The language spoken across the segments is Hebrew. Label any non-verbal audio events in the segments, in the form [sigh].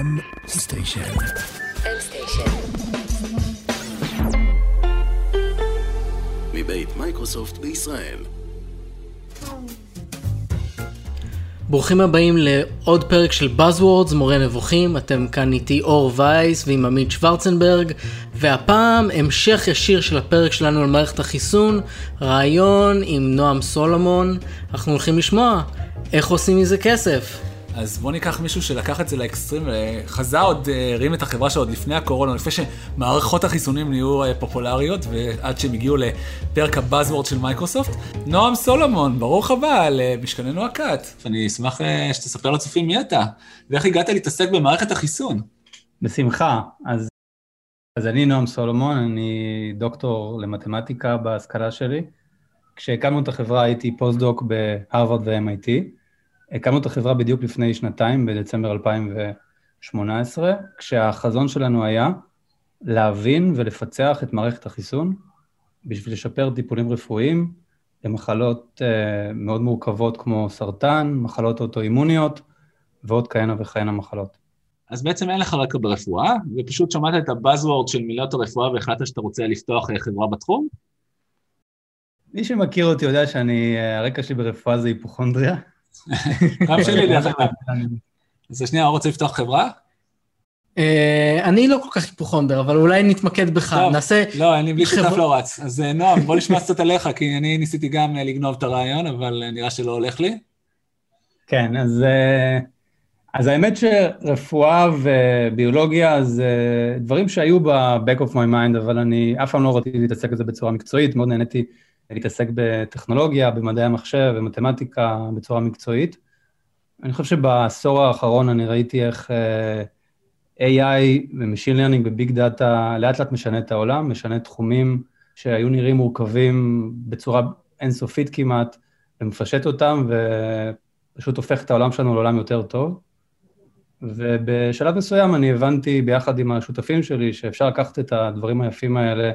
M Station. מבית מייקרוסופט בישראל. ברוכים הבאים לעוד פרק של Buzzwords, מורה נבוכים, אתם כאן איתי אור וייס ועם עמית שוורצנברג, והפעם המשך ישיר של הפרק שלנו על מערכת החיסון, ריאיון עם נועם סולומון, אנחנו הולכים לשמוע איך עושים מזה כסף. אז בוא ניקח מישהו שלקח את זה לאקסטרים, וחזה עוד, אה, הרים את החברה שלו עוד לפני הקורונה, לפני שמערכות החיסונים נהיו אה, פופולריות, ועד שהם הגיעו לפרק ה buzzword של מייקרוסופט. נועם סולומון, ברוך הבא למשכננו הקט. אני אשמח אה, שתספר לצופים מי אתה, ואיך הגעת להתעסק במערכת החיסון. בשמחה. אז, אז אני נועם סולומון, אני דוקטור למתמטיקה בהשכלה שלי. כשהקמנו את החברה הייתי פוסט-דוק בהרווארד ו-MIT. הקמנו את החברה בדיוק לפני שנתיים, בדצמבר 2018, כשהחזון שלנו היה להבין ולפצח את מערכת החיסון בשביל לשפר טיפולים רפואיים למחלות אה, מאוד מורכבות כמו סרטן, מחלות אוטואימוניות ועוד כהנה וכהנה מחלות. אז בעצם אין לך רקע ברפואה, ופשוט שמעת את ה buzzword של מילות הרפואה והחלטת שאתה רוצה לפתוח אה, חברה בתחום? מי שמכיר אותי יודע שאני, אה, הרקע שלי ברפואה זה היפוכונדריה. גם שלי דרך אגב. [laughs] אז שנייה, רוצה לפתוח חברה? אה, אני לא כל כך היפוכונדר, אבל אולי נתמקד בך, נעשה... לא, אני בלי שותף לא רץ. אז אה, נועם, בוא נשמע קצת עליך, כי אני ניסיתי גם אה, לגנוב את הרעיון, אבל נראה שלא הולך לי. כן, אז, אז האמת שרפואה וביולוגיה זה דברים שהיו ב-back of my mind, אבל אני אף פעם לא רציתי להתעסק בזה בצורה מקצועית, מאוד נהניתי להתעסק בטכנולוגיה, במדעי המחשב, במתמטיקה בצורה מקצועית. אני חושב שבעשור האחרון אני ראיתי איך uh, AI ו-Machine Learning ו-Big Data לאט לאט משנה את העולם, משנה תחומים שהיו נראים מורכבים בצורה אינסופית כמעט, ומפשט אותם, ופשוט הופך את העולם שלנו לעולם יותר טוב. ובשלב מסוים אני הבנתי ביחד עם השותפים שלי שאפשר לקחת את הדברים היפים האלה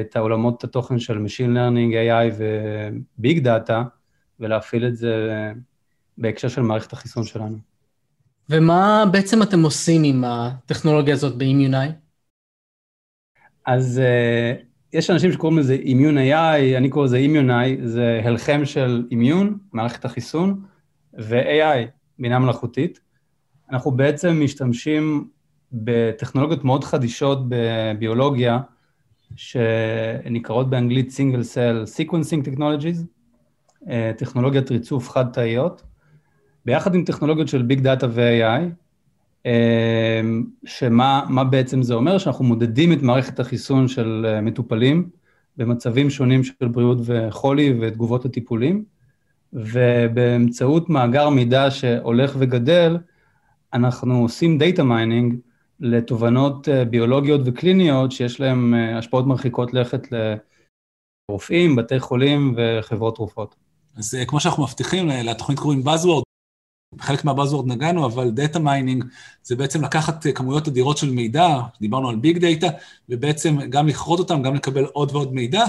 את העולמות התוכן של Machine Learning, AI ו-Big Data, ולהפעיל את זה בהקשר של מערכת החיסון שלנו. ומה בעצם אתם עושים עם הטכנולוגיה הזאת ב-Immuni? אז uh, יש אנשים שקוראים לזה Immune AI, אני קורא לזה Immuni, זה הלחם של אימיון, מערכת החיסון, ו-AI, בינה מלאכותית. אנחנו בעצם משתמשים בטכנולוגיות מאוד חדישות בביולוגיה, שנקראות באנגלית Single Cell Sequencing Technologies, אה, טכנולוגיית ריצוף חד-תאיות, ביחד עם טכנולוגיות של Big Data ו-AI, שמה בעצם זה אומר? שאנחנו מודדים את מערכת החיסון של אה, מטופלים במצבים שונים של בריאות וחולי ותגובות הטיפולים, ובאמצעות מאגר מידע שהולך וגדל, אנחנו עושים data mining לתובנות אה, ביולוגיות וקליניות שיש להן אה, השפעות מרחיקות לכת לרופאים, בתי חולים וחברות תרופות. אז אה, כמו שאנחנו מבטיחים, לתוכנית קוראים Buzzword, חלק מה buzzword נגענו, אבל data mining זה בעצם לקחת כמויות אדירות של מידע, דיברנו על big data, ובעצם גם לכרות אותם, גם לקבל עוד ועוד מידע,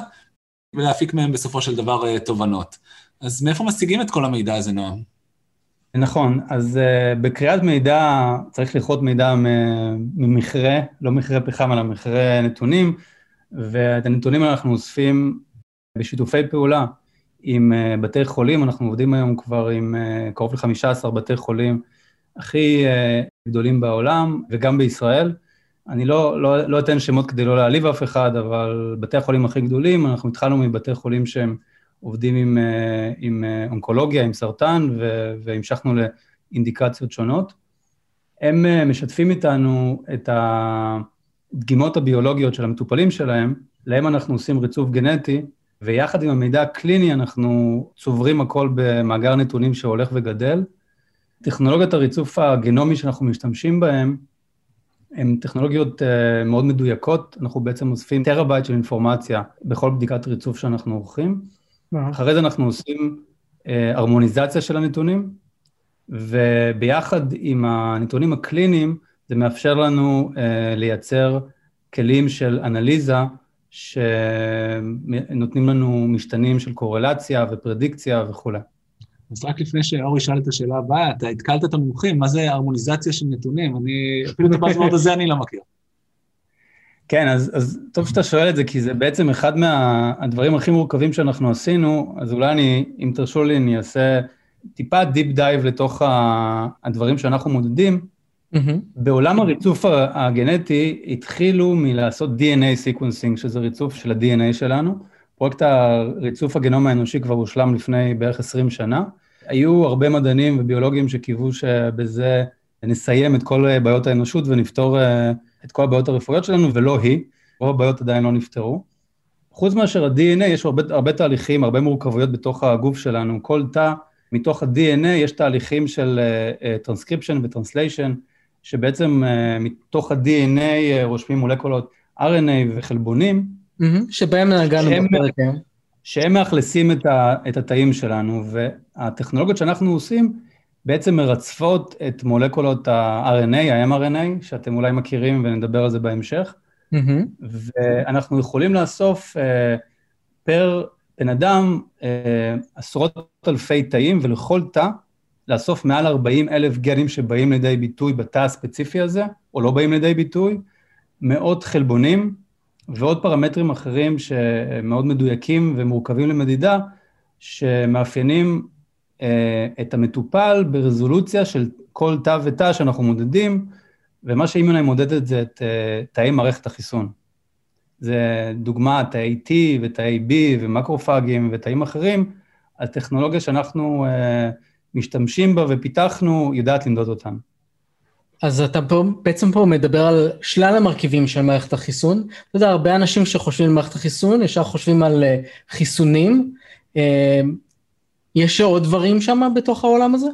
ולהפיק מהם בסופו של דבר תובנות. אז מאיפה משיגים את כל המידע הזה, נועם? נכון, אז uh, בקריאת מידע צריך לכרות מידע ממכרה, לא מכרה פחם, אלא מכרה נתונים, ואת הנתונים אנחנו אוספים בשיתופי פעולה עם uh, בתי חולים, אנחנו עובדים היום כבר עם uh, קרוב ל-15 בתי חולים הכי uh, גדולים בעולם, וגם בישראל. אני לא, לא, לא אתן שמות כדי לא להעליב אף אחד, אבל בתי החולים הכי גדולים, אנחנו התחלנו מבתי חולים שהם עובדים עם, אה, עם אה, אונקולוגיה, עם סרטן, והמשכנו לאינדיקציות שונות. הם אה, משתפים איתנו את הדגימות הביולוגיות של המטופלים שלהם, להם אנחנו עושים ריצוף גנטי, ויחד עם המידע הקליני אנחנו צוברים הכל במאגר נתונים שהולך וגדל. טכנולוגיית הריצוף הגנומי שאנחנו משתמשים בהן, הן טכנולוגיות מאוד מדויקות, אנחנו בעצם אוספים טראבייט של אינפורמציה בכל בדיקת ריצוף שאנחנו עורכים. אחרי זה אנחנו עושים אה, הרמוניזציה של הנתונים, וביחד עם הנתונים הקליניים, זה מאפשר לנו אה, לייצר כלים של אנליזה שנותנים לנו משתנים של קורלציה ופרדיקציה וכולי. אז רק לפני שאור ישאל את השאלה הבאה, אתה התקלת את המומחים, מה זה הרמוניזציה של נתונים? אני, אפילו את הבאזוורד הזה אני לא מכיר. כן, אז, אז טוב שאתה שואל את זה, כי זה בעצם אחד מהדברים מה, הכי מורכבים שאנחנו עשינו, אז אולי אני, אם תרשו לי, אני אעשה טיפה deep dive לתוך הדברים שאנחנו מודדים. Mm-hmm. בעולם הריצוף הגנטי התחילו מלעשות DNA sequencing, שזה ריצוף של ה-DNA שלנו. פרויקט הריצוף הגנום האנושי כבר הושלם לפני בערך 20 שנה. היו הרבה מדענים וביולוגים שקיוו שבזה נסיים את כל בעיות האנושות ונפתור אה, את כל הבעיות הרפואיות שלנו, ולא היא. רוב הבעיות עדיין לא נפתרו. חוץ מאשר ה-DNA, יש הרבה, הרבה תהליכים, הרבה מורכבויות בתוך הגוף שלנו. כל תא, מתוך ה-DNA יש תהליכים של טרנסקריפשן uh, וטרנסליישן, שבעצם uh, מתוך ה-DNA אה, רושמים מולקולות RNA וחלבונים. Mm-hmm, שבהם נגענו בפרק. כן. שהם מאכלסים את, ה, את התאים שלנו, והטכנולוגיות שאנחנו עושים בעצם מרצפות את מולקולות ה-RNA, ה-mRNA, שאתם אולי מכירים ונדבר על זה בהמשך, mm-hmm. ואנחנו יכולים לאסוף uh, פר בן אדם uh, עשרות אלפי תאים, ולכל תא לאסוף מעל 40 אלף גנים שבאים לידי ביטוי בתא הספציפי הזה, או לא באים לידי ביטוי, מאות חלבונים ועוד פרמטרים אחרים שמאוד מדויקים ומורכבים למדידה, שמאפיינים אה, את המטופל ברזולוציה של כל תא ותא שאנחנו מודדים, ומה שאימונה מודדת זה את אה, תאי מערכת החיסון. זה דוגמה, תאי T ותאי B ומקרופאגים ותאים אחרים, הטכנולוגיה שאנחנו אה, משתמשים בה ופיתחנו יודעת למדוד אותם. אז אתה פה, בעצם פה מדבר על שלל המרכיבים של מערכת החיסון. אתה יודע, הרבה אנשים שחושבים על מערכת החיסון, ישר חושבים על חיסונים. יש עוד דברים שם בתוך העולם הזה?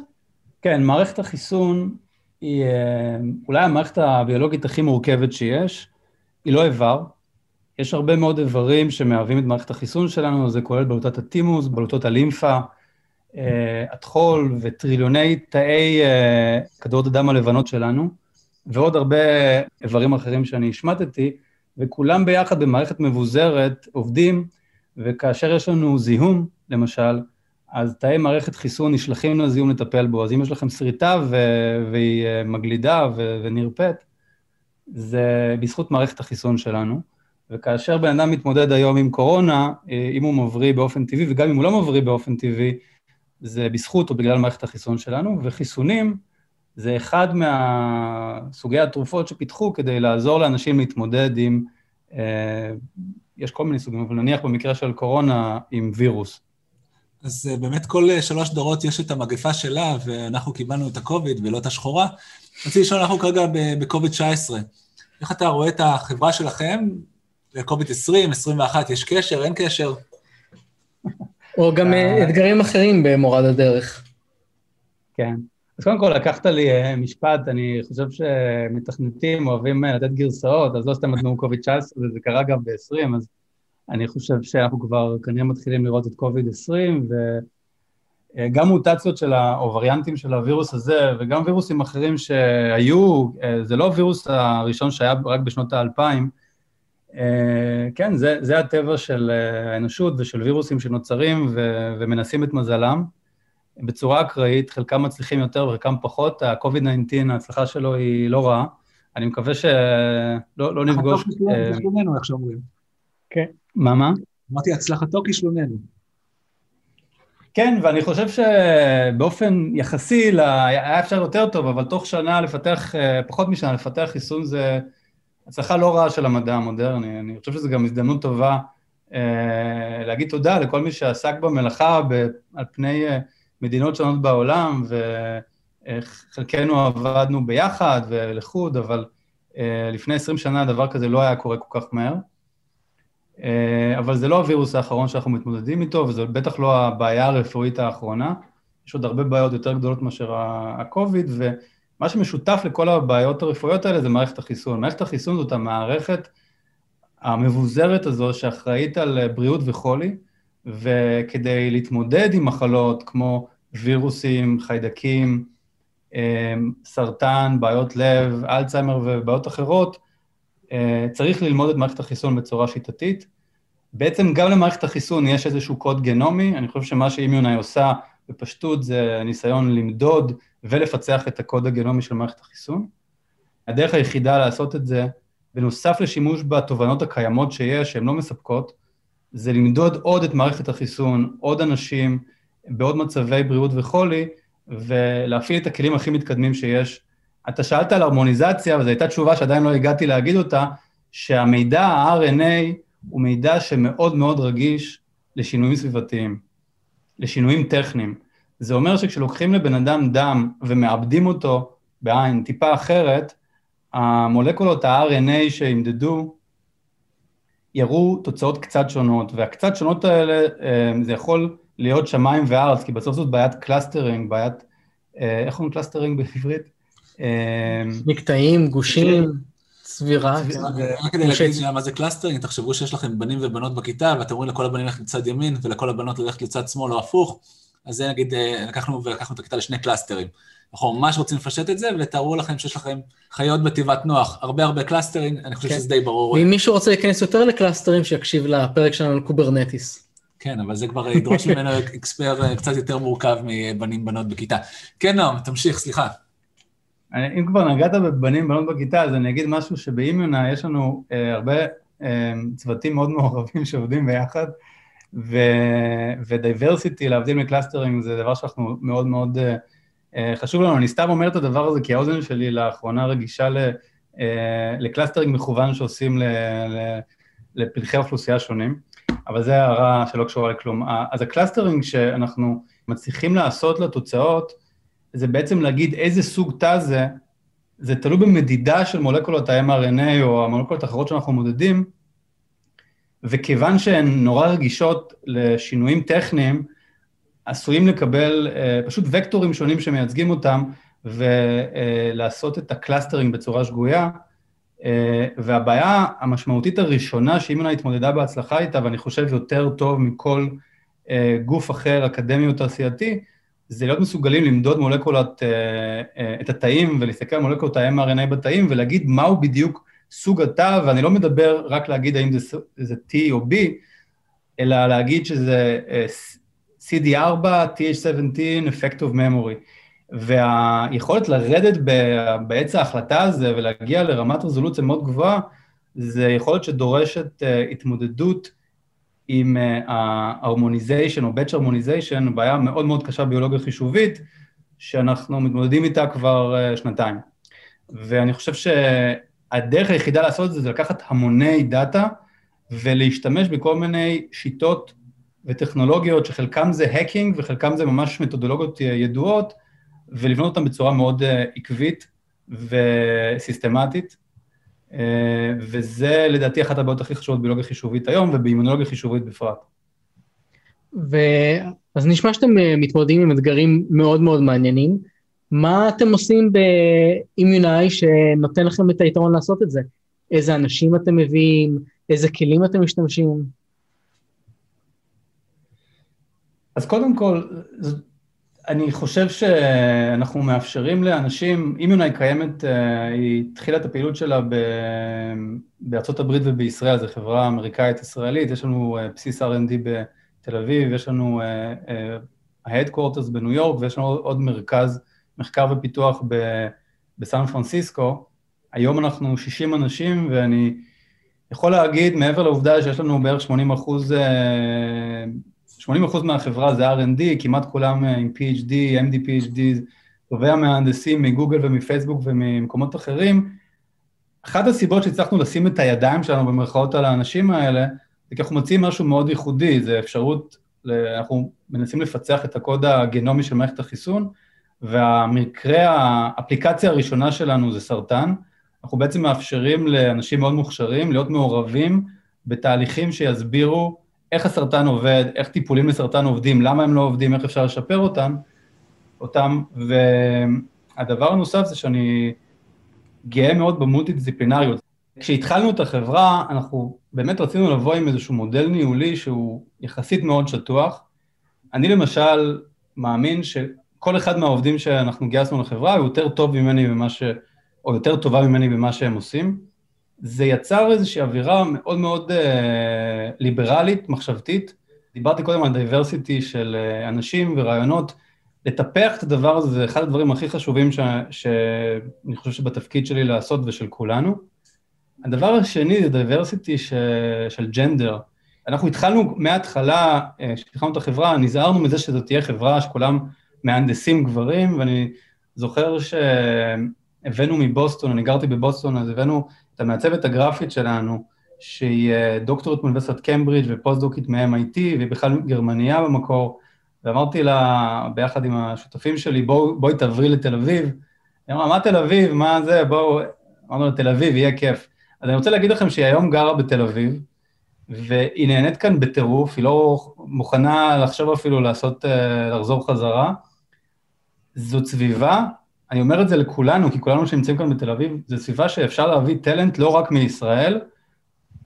כן, מערכת החיסון היא אה, אולי המערכת הביולוגית הכי מורכבת שיש, היא לא איבר. יש הרבה מאוד איברים שמהווים את מערכת החיסון שלנו, זה כולל בלוטת הטימוס, בלוטות הלימפה, אה, הטחול וטריליוני תאי אה, כדורות הדם הלבנות שלנו, ועוד הרבה איברים אחרים שאני השמטתי, וכולם ביחד במערכת מבוזרת עובדים, וכאשר יש לנו זיהום, למשל, אז תאי מערכת חיסון נשלחים לזיהום לטפל בו, אז אם יש לכם שריטה ו- והיא אה, מגלידה ו- ונרפאת, זה בזכות מערכת החיסון שלנו. וכאשר בן אדם מתמודד היום עם קורונה, אה, אם הוא מבריא באופן טבעי, וגם אם הוא לא מבריא באופן טבעי, זה בזכות או בגלל מערכת החיסון שלנו, וחיסונים זה אחד מהסוגי התרופות שפיתחו כדי לעזור לאנשים להתמודד עם, אה, יש כל מיני סוגים, אבל נניח במקרה של קורונה, עם וירוס. אז אה, באמת כל אה, שלוש דורות יש את המגפה שלה, ואנחנו קיבלנו את הקוביד ולא את השחורה. רציתי לשאול, אנחנו כרגע בקוביד 19. איך אתה רואה את החברה שלכם לקוביד 20, 21, יש קשר, אין קשר? [laughs] או גם אה, אתגרים אחרים במורד הדרך. כן. אז קודם כל לקחת לי משפט, אני חושב שמתכנתים אוהבים לתת גרסאות, אז לא סתם נתנו קוביד 19, וזה קרה גם ב-20, אז אני חושב שאנחנו כבר כנראה מתחילים לראות את קוביד-20, וגם מוטציות של ה... או וריאנטים של הווירוס הזה, וגם וירוסים אחרים שהיו, זה לא הווירוס הראשון שהיה רק בשנות האלפיים, כן, זה, זה הטבע של האנושות ושל וירוסים שנוצרים ו, ומנסים את מזלם בצורה אקראית, חלקם מצליחים יותר וחלקם פחות, ה-COVID-19, ההצלחה שלו היא לא רעה. אני מקווה שלא לא נפגוש... חתוך איך שאומרים. כן. מה, מה? אמרתי, הצלחתו כישלוננו. כן, ואני חושב שבאופן יחסי, לה, היה אפשר יותר טוב, אבל תוך שנה לפתח, אה, פחות משנה לפתח חיסון זה הצלחה לא רעה של המדע המודרני. אני חושב שזו גם הזדמנות טובה אה, להגיד תודה לכל מי שעסק במלאכה ב, על פני אה, מדינות שונות בעולם, וחלקנו עבדנו ביחד ולחוד, אבל אה, לפני 20 שנה דבר כזה לא היה קורה כל כך מהר. אה, אבל זה לא הווירוס האחרון שאנחנו מתמודדים איתו, וזו בטח לא הבעיה הרפואית האחרונה. יש עוד הרבה בעיות יותר גדולות מאשר ה-COVID, ומה שמשותף לכל הבעיות הרפואיות האלה זה מערכת החיסון. מערכת החיסון זאת המערכת המבוזרת הזו שאחראית על בריאות וחולי, וכדי להתמודד עם מחלות כמו וירוסים, חיידקים, אה, סרטן, בעיות לב, אלצהיימר ובעיות אחרות, צריך ללמוד את מערכת החיסון בצורה שיטתית. בעצם גם למערכת החיסון יש איזשהו קוד גנומי, אני חושב שמה שאימיונאי עושה בפשטות זה ניסיון למדוד ולפצח את הקוד הגנומי של מערכת החיסון. הדרך היחידה לעשות את זה, בנוסף לשימוש בתובנות הקיימות שיש, שהן לא מספקות, זה למדוד עוד את מערכת החיסון, עוד אנשים, בעוד מצבי בריאות וחולי, ולהפעיל את הכלים הכי מתקדמים שיש. אתה שאלת על הרמוניזציה, וזו הייתה תשובה שעדיין לא הגעתי להגיד אותה, שהמידע ה-RNA הוא מידע שמאוד מאוד רגיש לשינויים סביבתיים, לשינויים טכניים. זה אומר שכשלוקחים לבן אדם דם ומאבדים אותו בעין טיפה אחרת, המולקולות ה-RNA שימדדו יראו תוצאות קצת שונות, והקצת שונות האלה, אה, זה יכול להיות שמיים וארץ, כי בסוף זאת בעיית clustering, בעיית, אה, איך קוראים clustering בעברית? אה, מקטעים, גושים. סבירה. רק כדי להגיד מה זה clustering, תחשבו שיש לכם בנים ובנות בכיתה, ואתם אומרים לכל הבנים ללכת לצד ימין ולכל הבנות ללכת לצד שמאל או הפוך, אז זה נגיד, לקחנו ולקחנו את הכיתה לשני cluster ים. אנחנו ממש רוצים לפשט את זה, ותארו לכם שיש לכם חיות בתיבת נוח, הרבה הרבה cluster ים, אני חושב כן. שזה די ברור. ואם מישהו רוצה להיכנס יותר ל cluster ים, שיקשיב לפרק שלנו על Kubernetes. כן, אבל זה כבר ידרוש ממנו [laughs] exper אה, קצת יותר מורכב מבנים בנות בכיתה. כן, נועם, תמשיך, סליחה. אם כבר נגעת בבנים בנות בכיתה, אז אני אגיד משהו שב Immunai יש לנו אה, הרבה אה, צוותים מאוד מעורבים [laughs] שעובדים ביחד, ו diversity, להבדיל מ clusters, זה דבר שאנחנו מאוד מאוד אה, אה, חשוב לנו. אני סתם אומר את הדבר הזה כי האוזן שלי לאחרונה רגישה ל, אה, ל clustering מכוון שעושים ל, ל, לפלחי אוכלוסייה שונים, אבל זו הערה שלא קשורה לכלום. אז ה clustering שאנחנו מצליחים לעשות לתוצאות, זה בעצם להגיד איזה סוג תא זה, זה תלוי במדידה של מולקולות ה-mRNA או המולקולות האחרות שאנחנו מודדים, וכיוון שהן נורא רגישות לשינויים טכניים, עשויים לקבל אה, פשוט וקטורים שונים שמייצגים אותם, ולעשות אה, את ה clustering בצורה שגויה. אה, והבעיה המשמעותית הראשונה ש Immunai התמודדה בהצלחה איתה, ואני חושב יותר טוב מכל אה, גוף אחר, אקדמי או תעשייתי, זה להיות מסוגלים למדוד מולקולות, אה, אה, את התאים ולהסתכל על מולקולות ה-mRNA בתאים ולהגיד מהו בדיוק סוג התא, ואני לא מדבר רק להגיד האם זה, זה T או B, אלא להגיד שזה אה, CD4, TH17, Effector Memory. והיכולת לרדת בעץ ההחלטה הזה ולהגיע לרמת רזולוציה מאוד גבוהה, זה יכולת שדורשת אה, התמודדות עם ההרמוניזיישן uh, או batch הרמוניזיישן, בעיה מאוד מאוד קשה בביולוגיה חישובית, שאנחנו מתמודדים איתה כבר אה, שנתיים. ואני חושב שהדרך היחידה לעשות את זה זה לקחת המוני דאטה ולהשתמש בכל מיני שיטות וטכנולוגיות שחלקם זה האקינג וחלקם זה ממש מתודולוגיות ידועות, ולבנות אותם בצורה מאוד אה, עקבית וסיסטמטית. אה, וזה לדעתי אחת הבעיות הכי חשובות ביולוגיה חישובית היום ובאימונולוגיה חישובית בפרט. ו... אז נשמע שאתם אה, מתמודדים עם אתגרים מאוד מאוד מעניינים. מה אתם עושים באימיונאי שנותן לכם את היתרון לעשות את זה? איזה אנשים אתם מביאים? איזה כלים אתם משתמשים? אז קודם כל, אני חושב שאנחנו מאפשרים לאנשים, אימיונאי קיימת, אה, היא התחילה את הפעילות שלה ב... בארצות הברית ובישראל, זו חברה אמריקאית-ישראלית, יש לנו אה, בסיס R&D בתל אביב, יש לנו ה-Headquarters אה, בניו יורק, ויש לנו עוד מרכז מחקר ופיתוח בסן פרנסיסקו. היום אנחנו 60 אנשים, ואני יכול להגיד, מעבר לעובדה שיש לנו בערך 80 אחוז 80% מהחברה זה R&D, כמעט כולם אה, עם PhD, MD PhD, טובי המהנדסים מגוגל ומפייסבוק וממקומות אחרים. אחת הסיבות שהצלחנו לשים את הידיים שלנו במרכאות על האנשים האלה, זה כי אנחנו מציעים משהו מאוד ייחודי, זה אפשרות, אנחנו מנסים לפצח את הקוד הגנומי של מערכת החיסון, והמקרה, האפליקציה הראשונה שלנו זה סרטן. אנחנו בעצם מאפשרים לאנשים מאוד מוכשרים להיות מעורבים בתהליכים שיסבירו איך הסרטן עובד, איך טיפולים לסרטן עובדים, למה הם לא עובדים, איך אפשר לשפר אותם, אותם, והדבר הנוסף זה שאני גאה מאוד במולטי-דיסציפלינריות. כשהתחלנו את החברה, אנחנו באמת רצינו לבוא עם איזשהו מודל ניהולי שהוא יחסית מאוד שטוח. אני למשל מאמין שכל אחד מהעובדים שאנחנו גייסנו לחברה הוא יותר טוב ממני במה ש... או יותר טובה ממני במה שהם עושים. זה יצר איזושהי אווירה מאוד מאוד אה, ליברלית, מחשבתית, דיברתי קודם על diversity של אה, אנשים ורעיונות. לטפח את הדבר הזה זה אחד הדברים הכי חשובים ש... שאני חושב שבתפקיד שלי לעשות ושל כולנו. הדבר השני זה diversity ש... של gender. אנחנו התחלנו מההתחלה, אה, כשהתחלנו את החברה, נזהרנו מזה שזו תהיה חברה שכולם מהנדסים גברים, ואני זוכר שהבאנו מבוסטון, אני גרתי בבוסטון, אז הבאנו את המעצבת הגרפית שלנו, שהיא אה, דוקטורית מאוניברסיטת קמברידג' ופוסט-דוקית מ-MIT, והיא בכלל גרמניה במקור, ואמרתי לה, ביחד עם השותפים שלי, בואי בוא תעברי לתל אביב. היא אמרה, מה תל אביב? מה זה? בואו... אמרנו לה, תל אביב, יהיה כיף. אז אני רוצה להגיד לכם שהיא היום גרה בתל אביב, והיא נהנית כאן בטירוף, היא לא מוכנה לחשוב אפילו לעשות, אה, לחזור חזרה. זאת סביבה, אני אומר את זה לכולנו, כי כולנו שנמצאים כאן בתל אביב, זו סביבה שאפשר להביא talent לא רק מישראל,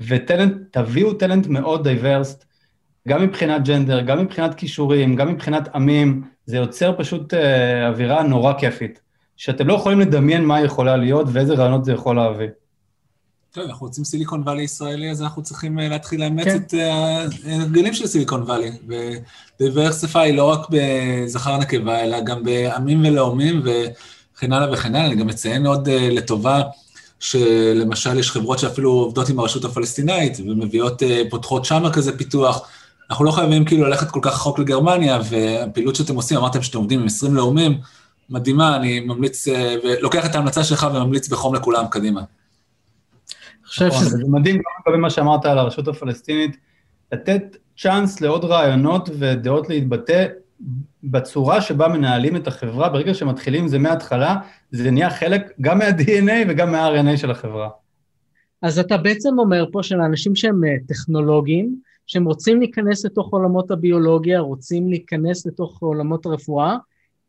ו talent, תביאו talent מאוד diverse, גם מבחינת gender, גם מבחינת כישורים, גם מבחינת עמים, זה יוצר פשוט אה, אווירה נורא כיפית, שאתם לא יכולים לדמיין מה יכולה להיות ואיזה רעיונות זה יכול להביא. טוב, אנחנו רוצים סיליקון וואלי ישראלי, אז אנחנו צריכים אה, להתחיל לאמץ כן. את אה, ההרגלים של סיליקון וואלי. ו diversity היא לא רק בזכר נקבה, אלא גם בעמים ולאומים וכן הלאה וכן הלאה. אני גם מציין עוד אה, לטובה, שלמשל יש חברות שאפילו עובדות עם הרשות הפלסטינאית ומביאות, פותחות שם כזה פיתוח. אנחנו לא חייבים כאילו ללכת כל כך רחוק לגרמניה, והפעילות שאתם עושים, אמרתם שאתם עובדים עם 20 לאומים, מדהימה, אני ממליץ, ולוקח את ההמלצה שלך וממליץ בחום לכולם, קדימה. חושב נכון, שזה מדהים גם לגבי מה שאמרת על הרשות הפלסטינית, לתת צ'אנס לעוד רעיונות ודעות להתבטא בצורה שבה מנהלים את החברה, ברגע שמתחילים עם זה מההתחלה, זה נהיה חלק גם מה-DNA וגם מה-RNA של החברה. אז אתה בעצם אומר פה שלאנשים שהם אה, טכנולוגיים, שהם רוצים להיכנס לתוך עולמות הביולוגיה, רוצים להיכנס לתוך עולמות הרפואה,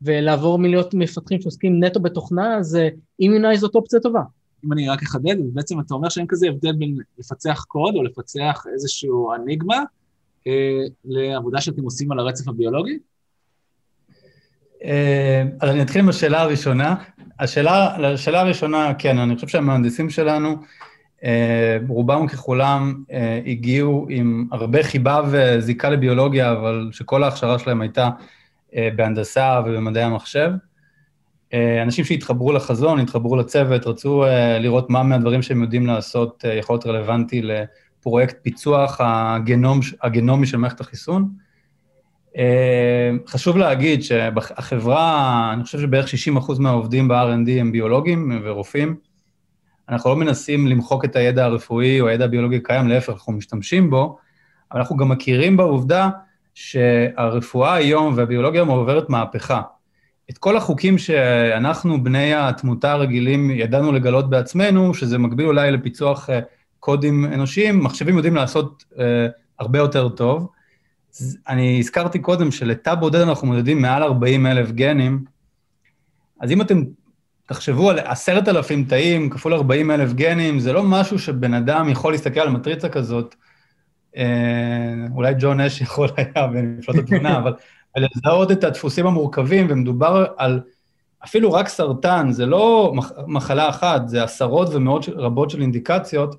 ולעבור מלהיות מפתחים שעוסקים נטו בתוכנה, אז אה, זאת אופציה טובה. אם אני רק אחדד, בעצם אתה אומר שאין כזה הבדל בין לפצח קוד או לפצח איזשהו אניגמה אה, לעבודה שאתם עושים על הרצף הביולוגי? אה, אז אני אתחיל עם השאלה הראשונה. השאלה, השאלה הראשונה, כן, אני חושב שהמהנדסים שלנו, אה, רובם ככולם אה, הגיעו עם הרבה חיבה וזיקה לביולוגיה, אבל שכל ההכשרה שלהם הייתה בהנדסה ובמדעי המחשב. אנשים שהתחברו לחזון, התחברו לצוות, רצו לראות מה מהדברים שהם יודעים לעשות יכול להיות רלוונטי לפרויקט פיצוח הגנום, הגנומי של מערכת החיסון. חשוב להגיד שהחברה, אני חושב שבערך 60% מהעובדים ב-R&D הם ביולוגים ורופאים. אנחנו לא מנסים למחוק את הידע הרפואי או הידע הביולוגי הקיים, להפך, אנחנו משתמשים בו, אבל אנחנו גם מכירים בעובדה שהרפואה היום והביולוגיה עוברת מהפכה. את כל החוקים שאנחנו, בני התמותה הרגילים, ידענו לגלות בעצמנו, שזה מקביל אולי לפיצוח אה, קודים אנושיים, מחשבים יודעים לעשות uh, הרבה יותר טוב. אני הזכרתי קודם שלתא בודד אנחנו מודדים מעל 40 אלף גנים, אז אם אתם תחשבו על עשרת אלפים תאים כפול 40 אלף גנים, זה לא משהו שבן אדם יכול להסתכל על מטריצה כזאת, uh, אולי ג'ון אש יכול היה בנפלאות התמונה, אבל ולזהות את הדפוסים המורכבים, ומדובר על אפילו רק סרטן, זה לא מחלה אחת, זה עשרות ומאות רבות של אינדיקציות.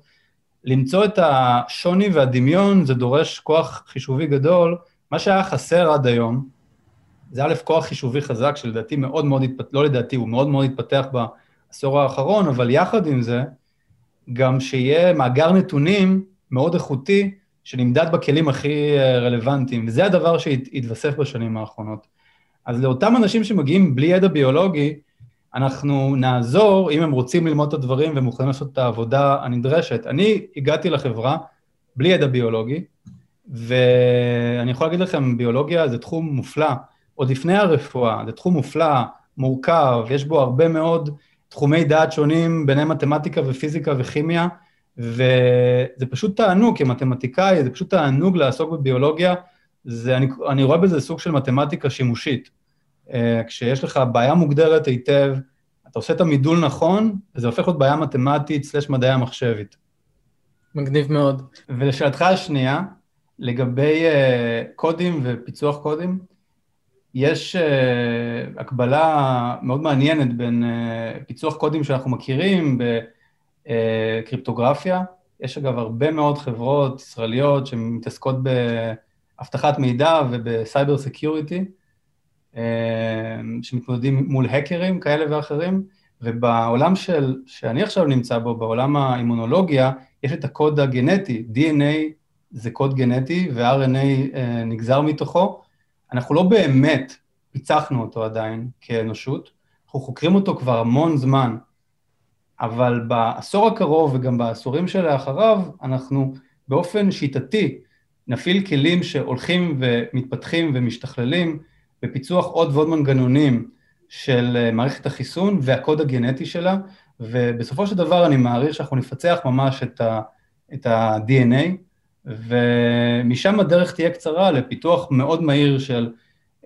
למצוא את השוני והדמיון, זה דורש כוח חישובי גדול. מה שהיה חסר עד היום, זה א', כוח חישובי חזק, שלדעתי מאוד מאוד התפתח, לא לדעתי, הוא מאוד מאוד התפתח בעשור האחרון, אבל יחד עם זה, גם שיהיה מאגר נתונים מאוד איכותי, שנמדד בכלים הכי אה, רלוונטיים, וזה הדבר שהתווסף בשנים האחרונות. אז לאותם אנשים שמגיעים בלי ידע ביולוגי, אנחנו נעזור, אם הם רוצים ללמוד את הדברים ומוכנים לעשות את העבודה הנדרשת. אני הגעתי לחברה בלי ידע ביולוגי, ואני יכול להגיד לכם, ביולוגיה זה תחום מופלא. עוד לפני הרפואה, זה תחום מופלא, מורכב, יש בו הרבה מאוד תחומי דעת שונים, ביניהם מתמטיקה ופיזיקה וכימיה, וזה פשוט תענוג, כמתמטיקאי, זה פשוט תענוג לעסוק בביולוגיה, זה, אני, אני רואה בזה סוג של מתמטיקה שימושית. Uh, כשיש לך בעיה מוגדרת היטב, אתה עושה את המידול נכון, וזה הופך להיות בעיה מתמטית סלש מדעי המחשבית. מגניב מאוד. ולשאלתך השנייה, לגבי אה, קודים ופיצוח קודים, יש אה, הקבלה מאוד מעניינת בין אה, פיצוח קודים שאנחנו מכירים, ב- אה, קריפטוגרפיה. יש אגב הרבה מאוד חברות ישראליות שמתעסקות באבטחת מידע וב cyber security, שמתמודדים מול האקרים כאלה ואחרים, ובעולם של, שאני עכשיו נמצא בו, בעולם האימונולוגיה, יש את הקוד הגנטי, DNA זה קוד גנטי ו-RNA אה, נגזר מתוכו. אנחנו לא באמת פיצחנו אותו עדיין כאנושות, אנחנו חוקרים אותו כבר המון זמן, אבל בעשור הקרוב וגם בעשורים שלאחריו, אנחנו באופן שיטתי נפעיל כלים שהולכים ומתפתחים ומשתכללים בפיצוח עוד ועוד מנגנונים של אה, מערכת החיסון והקוד הגנטי שלה, ובסופו של דבר אני מעריך שאנחנו נפצח ממש את ה- את ה-DNA, ומשם הדרך תהיה קצרה לפיתוח מאוד מהיר של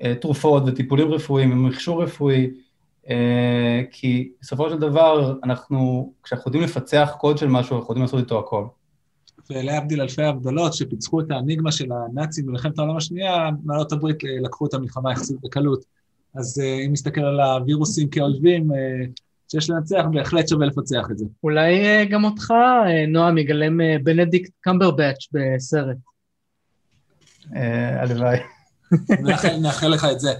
uh, תרופות וטיפולים רפואיים ומכשור רפואי, uh, כי בסופו של דבר אנחנו, כשאנחנו יודעים לפצח קוד של משהו, אנחנו יודעים לעשות איתו הכל. ולהבדיל אלפי הבדלות שפיצחו את האניגמה של הנאצים במלחמת העולם השנייה, מעלות הברית לקחו את המלחמה יחסית בקלות. אז uh, אם נסתכל על הווירוסים כאויבים, uh, שיש לנצח, בהחלט שווה לפצח את זה. אולי גם אותך, נועם, יגלם בנדיקט קמברבץ' בסרט. הלוואי. נאחל, לך את זה.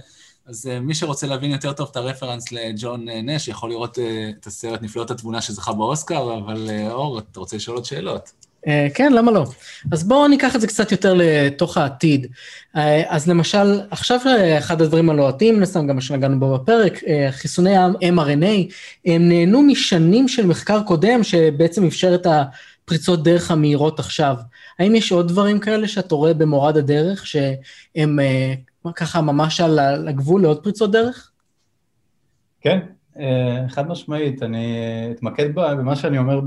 אז uh, מי שרוצה להבין יותר טוב את הרפרנס לג'ון נש, יכול לראות uh, את הסרט נפלאות התבונה שזכה באוסקר, אבל uh, אור, אתה רוצה לשאול עוד שאלות? Uh, כן, למה לא? אז בואו ניקח את זה קצת יותר לתוך העתיד. Uh, אז למשל, עכשיו אחד הדברים הלוהטים, מן הסתם גם מה שנגענו בו בפרק, uh, חיסוני ה-mRNA, הם נהנו משנים של מחקר קודם שבעצם אפשר את הפריצות דרך המהירות עכשיו. האם יש עוד דברים כאלה שאתה רואה במורד הדרך, שהם ככה ממש על הגבול לעוד פריצות דרך? כן, חד משמעית, אני אתמקד במה שאני אומר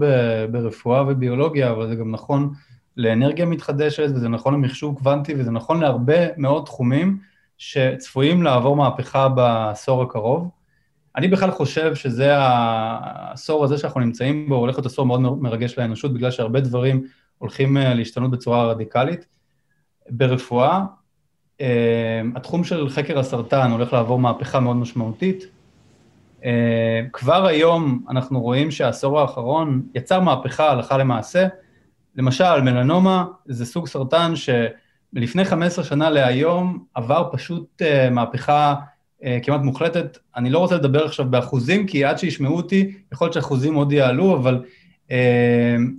ברפואה וביולוגיה, אבל זה גם נכון לאנרגיה מתחדשת, וזה נכון למחשוב קוונטי, וזה נכון להרבה מאוד תחומים שצפויים לעבור מהפכה בעשור הקרוב. אני בכלל חושב שזה העשור הזה שאנחנו נמצאים בו, הולך להיות עשור מאוד מרגש לאנושות, בגלל שהרבה דברים הולכים להשתנות בצורה רדיקלית. ברפואה, התחום של חקר הסרטן הולך לעבור מהפכה מאוד משמעותית, כבר היום אנחנו רואים שהעשור האחרון יצר מהפכה הלכה למעשה. למשל, מלנומה זה סוג סרטן שלפני 15 שנה להיום עבר פשוט uh, מהפכה uh, כמעט מוחלטת. אני לא רוצה לדבר עכשיו באחוזים, כי עד שישמעו אותי, יכול להיות שאחוזים עוד יעלו, אבל uh,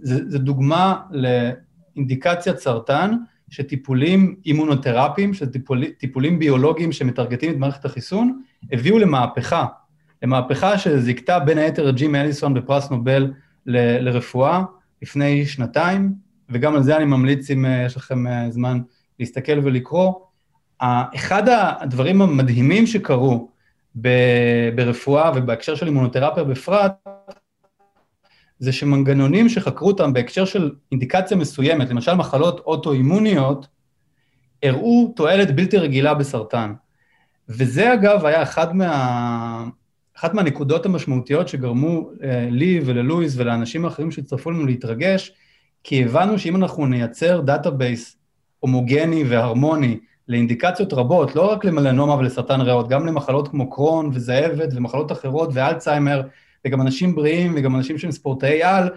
זה דוגמה לאינדיקציית סרטן, שטיפולים אימונותרפיים, שטיפולים ביולוגיים שמטרגטים את מערכת החיסון, הביאו למהפכה. למהפכה שזיכתה בין היתר את ג'ים אליסון בפרס נובל ל- לרפואה לפני שנתיים, וגם על זה אני ממליץ אם יש לכם זמן להסתכל ולקרוא. אחד הדברים המדהימים שקרו ב- ברפואה ובהקשר של אימונותרפיה בפרט, זה שמנגנונים שחקרו אותם בהקשר של אינדיקציה מסוימת, למשל מחלות אוטואימוניות, הראו תועלת בלתי רגילה בסרטן. וזה אגב היה אחד מה... אחת מהנקודות המשמעותיות שגרמו אה, לי וללואיס ולאנשים האחרים שהצטרפו לנו להתרגש, כי הבנו שאם אנחנו נייצר database הומוגני והרמוני לאינדיקציות רבות, לא רק למלנומה ולסרטן ריאות, גם למחלות כמו קרון וזאבת ומחלות אחרות ואלצהיימר, וגם אנשים בריאים וגם אנשים שהם ספורטאי על,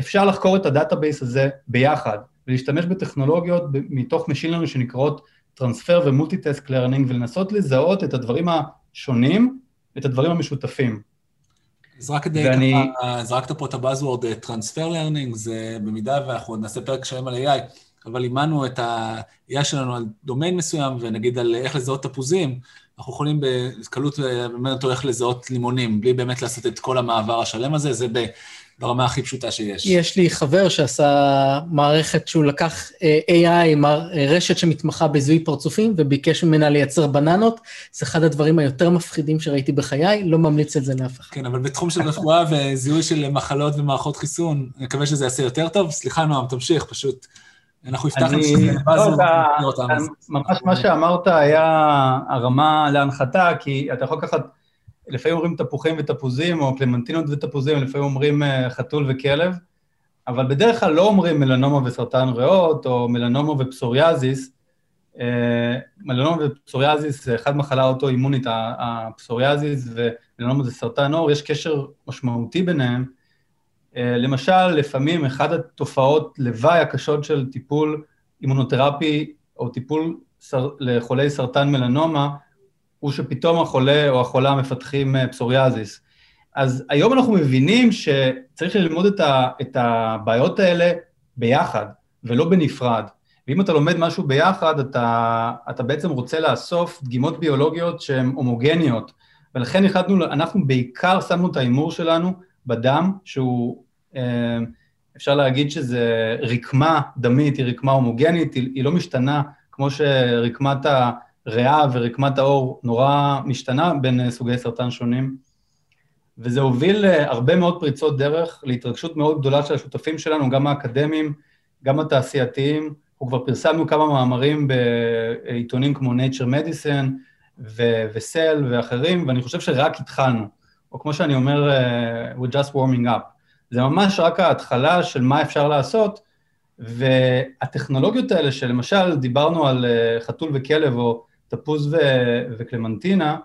אפשר לחקור את ה database הזה ביחד, ולהשתמש בטכנולוגיות מתוך Learning שנקראות transfer ו multi-task learning, ולנסות לזהות את הדברים השונים, את הדברים המשותפים. אז רק כדי ואני... ככה, זרקת פה את ה buzzword transfer learning, זה במידה ואנחנו נעשה פרק שלם על AI, אבל אימנו את ה-AI שלנו על דומיין מסוים, ונגיד על איך לזהות תפוזים, אנחנו יכולים בקלות ללמד אותו איך לזהות לימונים, בלי באמת לעשות את כל המעבר השלם הזה, זה ברמה הכי פשוטה שיש. יש לי חבר שעשה מערכת שהוא לקח אה, AI, רשת שמתמחה בזיהוי פרצופים, וביקש ממנה לייצר בננות. זה אחד הדברים היותר מפחידים שראיתי בחיי, לא ממליץ את זה לאף אחד. כן, אבל בתחום של רפואה וזיהוי של מחלות ומערכות חיסון, אני מקווה שזה יעשה יותר טוב. סליחה, נועם, תמשיך, פשוט. אנחנו הבטחנו שזה בזו. ממש מה שאמרת היה הרמה להנחתה, כי אתה יכול לקחת... לפעמים אומרים תפוחים ותפוזים, או קלמנטינות ותפוזים, לפעמים אומרים אה, חתול וכלב, אבל בדרך כלל לא אומרים מלנומה וסרטן ריאות, או מלנומה ופסוריאזיס. אה, מלנומה ופסוריאזיס זה אחד מחלה אוטואימונית, הפסוריאזיס ומלנומה זה סרטן עור, יש קשר משמעותי ביניהם. אה, למשל, לפעמים אחת התופעות לוואי הקשות של טיפול אימונותרפי, או טיפול סר, לחולי סרטן מלנומה, הוא שפתאום החולה או החולה מפתחים אה, פסוריאזיס. אז היום אנחנו מבינים שצריך ללמוד את, ה, את הבעיות האלה ביחד, ולא בנפרד. ואם אתה לומד משהו ביחד, אתה, אתה בעצם רוצה לאסוף דגימות ביולוגיות שהן הומוגניות, ולכן החלטנו, אנחנו בעיקר שמנו את ההימור שלנו בדם, שהוא, אה, אפשר להגיד שזה רקמה דמית, היא רקמה הומוגנית, היא, היא לא משתנה, כמו שרקמת הריאה ורקמת העור נורא משתנה בין סוגי סרטן שונים. וזה הוביל להרבה מאוד פריצות דרך, להתרגשות מאוד גדולה של השותפים שלנו, גם האקדמיים, גם התעשייתיים. אנחנו כבר פרסמנו כמה מאמרים בעיתונים כמו Nature Medicine ו-Cell ואחרים, ואני חושב שרק התחלנו. או כמו שאני אומר, uh, we're just warming up. זה ממש רק ההתחלה של מה אפשר לעשות, והטכנולוגיות האלה שלמשל דיברנו על חתול וכלב או תפוז ו- וקלמנטינה,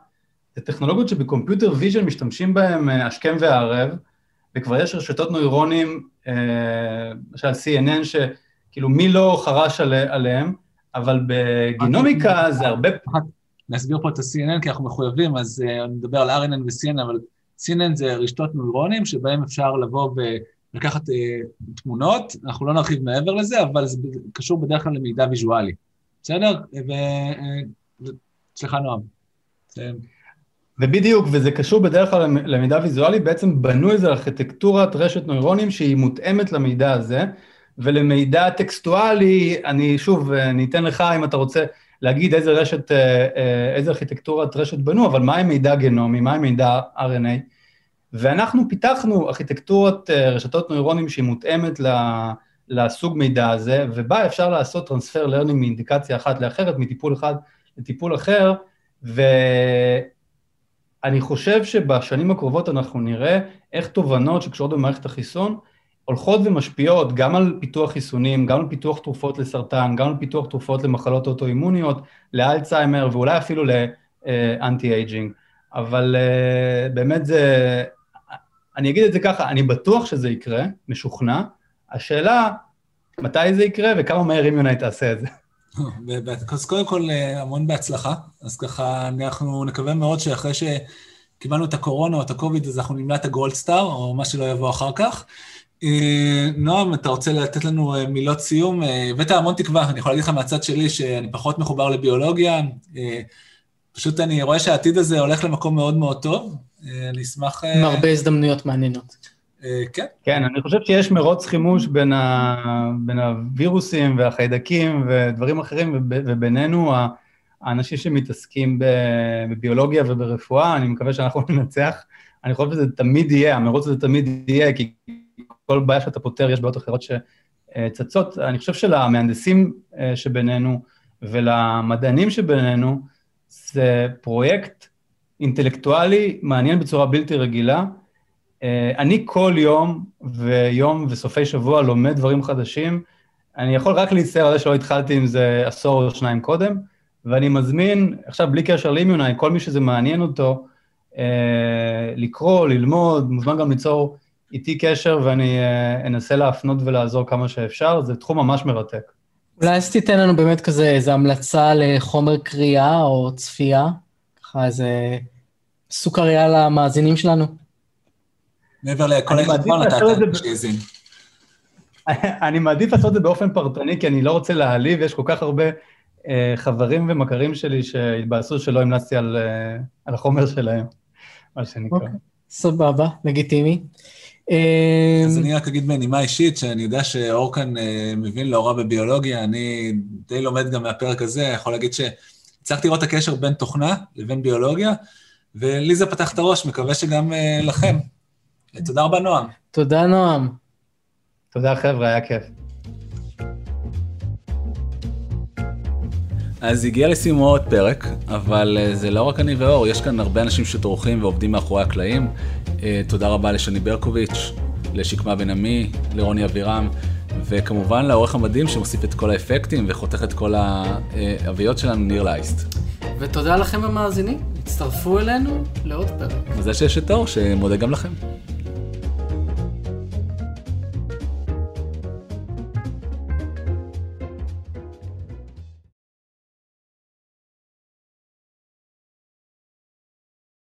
זה טכנולוגיות שב computer vision משתמשים בהן אה, השכם והערב, וכבר יש רשתות נוירונים, למשל CNN, שכאילו מי לא חרש עלי, עליהם, אבל בגנומיקה זה הרבה... נסביר פה את ה-CNN כי אנחנו מחויבים, אז אה, אני מדבר על RNN ו-CNN, אבל CNN זה רשתות נוירונים שבהם אפשר לבוא ולקחת uh, תמונות, אנחנו לא נרחיב מעבר לזה, אבל זה קשור בדרך כלל למידע ויזואלי, בסדר? וסליחה נועם. ובדיוק, וזה קשור בדרך כלל למידע ויזואלי, בעצם בנו איזו ארכיטקטורת רשת נוירונים שהיא מותאמת למידע הזה, ולמידע טקסטואלי, אני שוב, אני אתן לך אם אתה רוצה להגיד איזה רשת, אה, אה, איזה ארכיטקטורת רשת בנו, אבל מה עם מידע גנומי, מה עם מידע RNA? ואנחנו פיתחנו ארכיטקטורת אה, רשתות נוירונים שהיא מותאמת לסוג מידע הזה, ובה אפשר לעשות transfer learning מאינדיקציה אחת לאחרת, מטיפול אחד לטיפול אחר, ואני חושב שבשנים הקרובות אנחנו נראה איך תובנות שקשורות במערכת החיסון, הולכות ומשפיעות גם על פיתוח חיסונים, גם על פיתוח תרופות לסרטן, גם על פיתוח תרופות למחלות אוטואימוניות, לאלצהיימר ואולי אפילו ל anti-aging. אבל אה, באמת זה, אני אגיד את זה ככה, אני בטוח שזה יקרה, משוכנע. השאלה, מתי זה יקרה וכמה מהר Immunai תעשה את זה. אז קודם כל, אה, המון בהצלחה. אז ככה, אנחנו נקווה מאוד שאחרי שקיבלנו את הקורונה או את הקוביד, אז אנחנו נמלא את ה gold star, או מה שלא יבוא אחר כך. אה, נועם, אתה רוצה לתת לנו אה, מילות סיום? הבאת המון תקווה, אני יכול להגיד לך מהצד שלי שאני פחות מחובר לביולוגיה. פשוט אני רואה שהעתיד הזה הולך למקום מאוד מאוד טוב. אני אשמח... עם הרבה הזדמנויות מעניינות. כן. כן, אני חושב שיש מרוץ חימוש בין, ה... בין הווירוסים והחיידקים ודברים אחרים, ובינינו האנשים שמתעסקים בביולוגיה וברפואה, אני מקווה שאנחנו [laughs] ננצח. אני חושב שזה תמיד יהיה, המרוץ הזה תמיד יהיה, כי כל בעיה שאתה פותר, יש בעיות אחרות שצצות. אני חושב שלמהנדסים אה, שבינינו ולמדענים שבינינו, זה פרויקט אינטלקטואלי מעניין בצורה בלתי רגילה. אה, אני כל יום ויום וסופי שבוע לומד דברים חדשים. אני יכול רק להצטער על זה שלא התחלתי עם זה עשור או שניים קודם, ואני מזמין, עכשיו בלי קשר לאימיונאי, כל מי שזה מעניין אותו, אה, לקרוא, ללמוד, מוזמן גם ליצור איתי קשר ואני אה, אנסה להפנות ולעזור כמה שאפשר, זה תחום ממש מרתק. אולי אז תיתן לנו באמת כזה איזו המלצה לחומר קריאה או צפייה, ככה איזה סוכריה למאזינים שלנו. מעבר לכל החשבון אתה שהאזין. אני מעדיף לעשות את זה באופן פרטני, כי אני לא רוצה להעליב, יש כל כך הרבה אה, חברים ומכרים שלי שהתבאסו שלא המלצתי על, אה, על החומר שלהם, מה שנקרא. Okay. אוקיי, סבבה, לגיטימי. אז אמ, אני רק אגיד בנימה אישית, שאני יודע שאור כאן אה, מבין לא רע בביולוגיה, אני די לומד גם מהפרק הזה, יכול להגיד שהצלחתי לראות את הקשר בין תוכנה לבין ביולוגיה, ולי זה פתח את הראש, מקווה שגם אה, לכם. תודה רבה, נועם. תודה, נועם. תודה, חבר'ה, היה כיף. אז הגיע לסיומו עוד פרק, אבל אה, זה לא רק אני ואור, יש כאן הרבה אנשים שטורחים ועובדים מאחורי הקלעים. אה, תודה רבה לשני ברקוביץ', לשקמה בן עמי, לרוני אבירם, וכמובן לעורך המדהים שמוסיף את כל האפקטים וחותך את כל האביות שלנו, ניר לייסט. ותודה לכם המאזינים, הצטרפו אלינו לעוד פרק. מזה שיש את אור, שמודה גם לכם.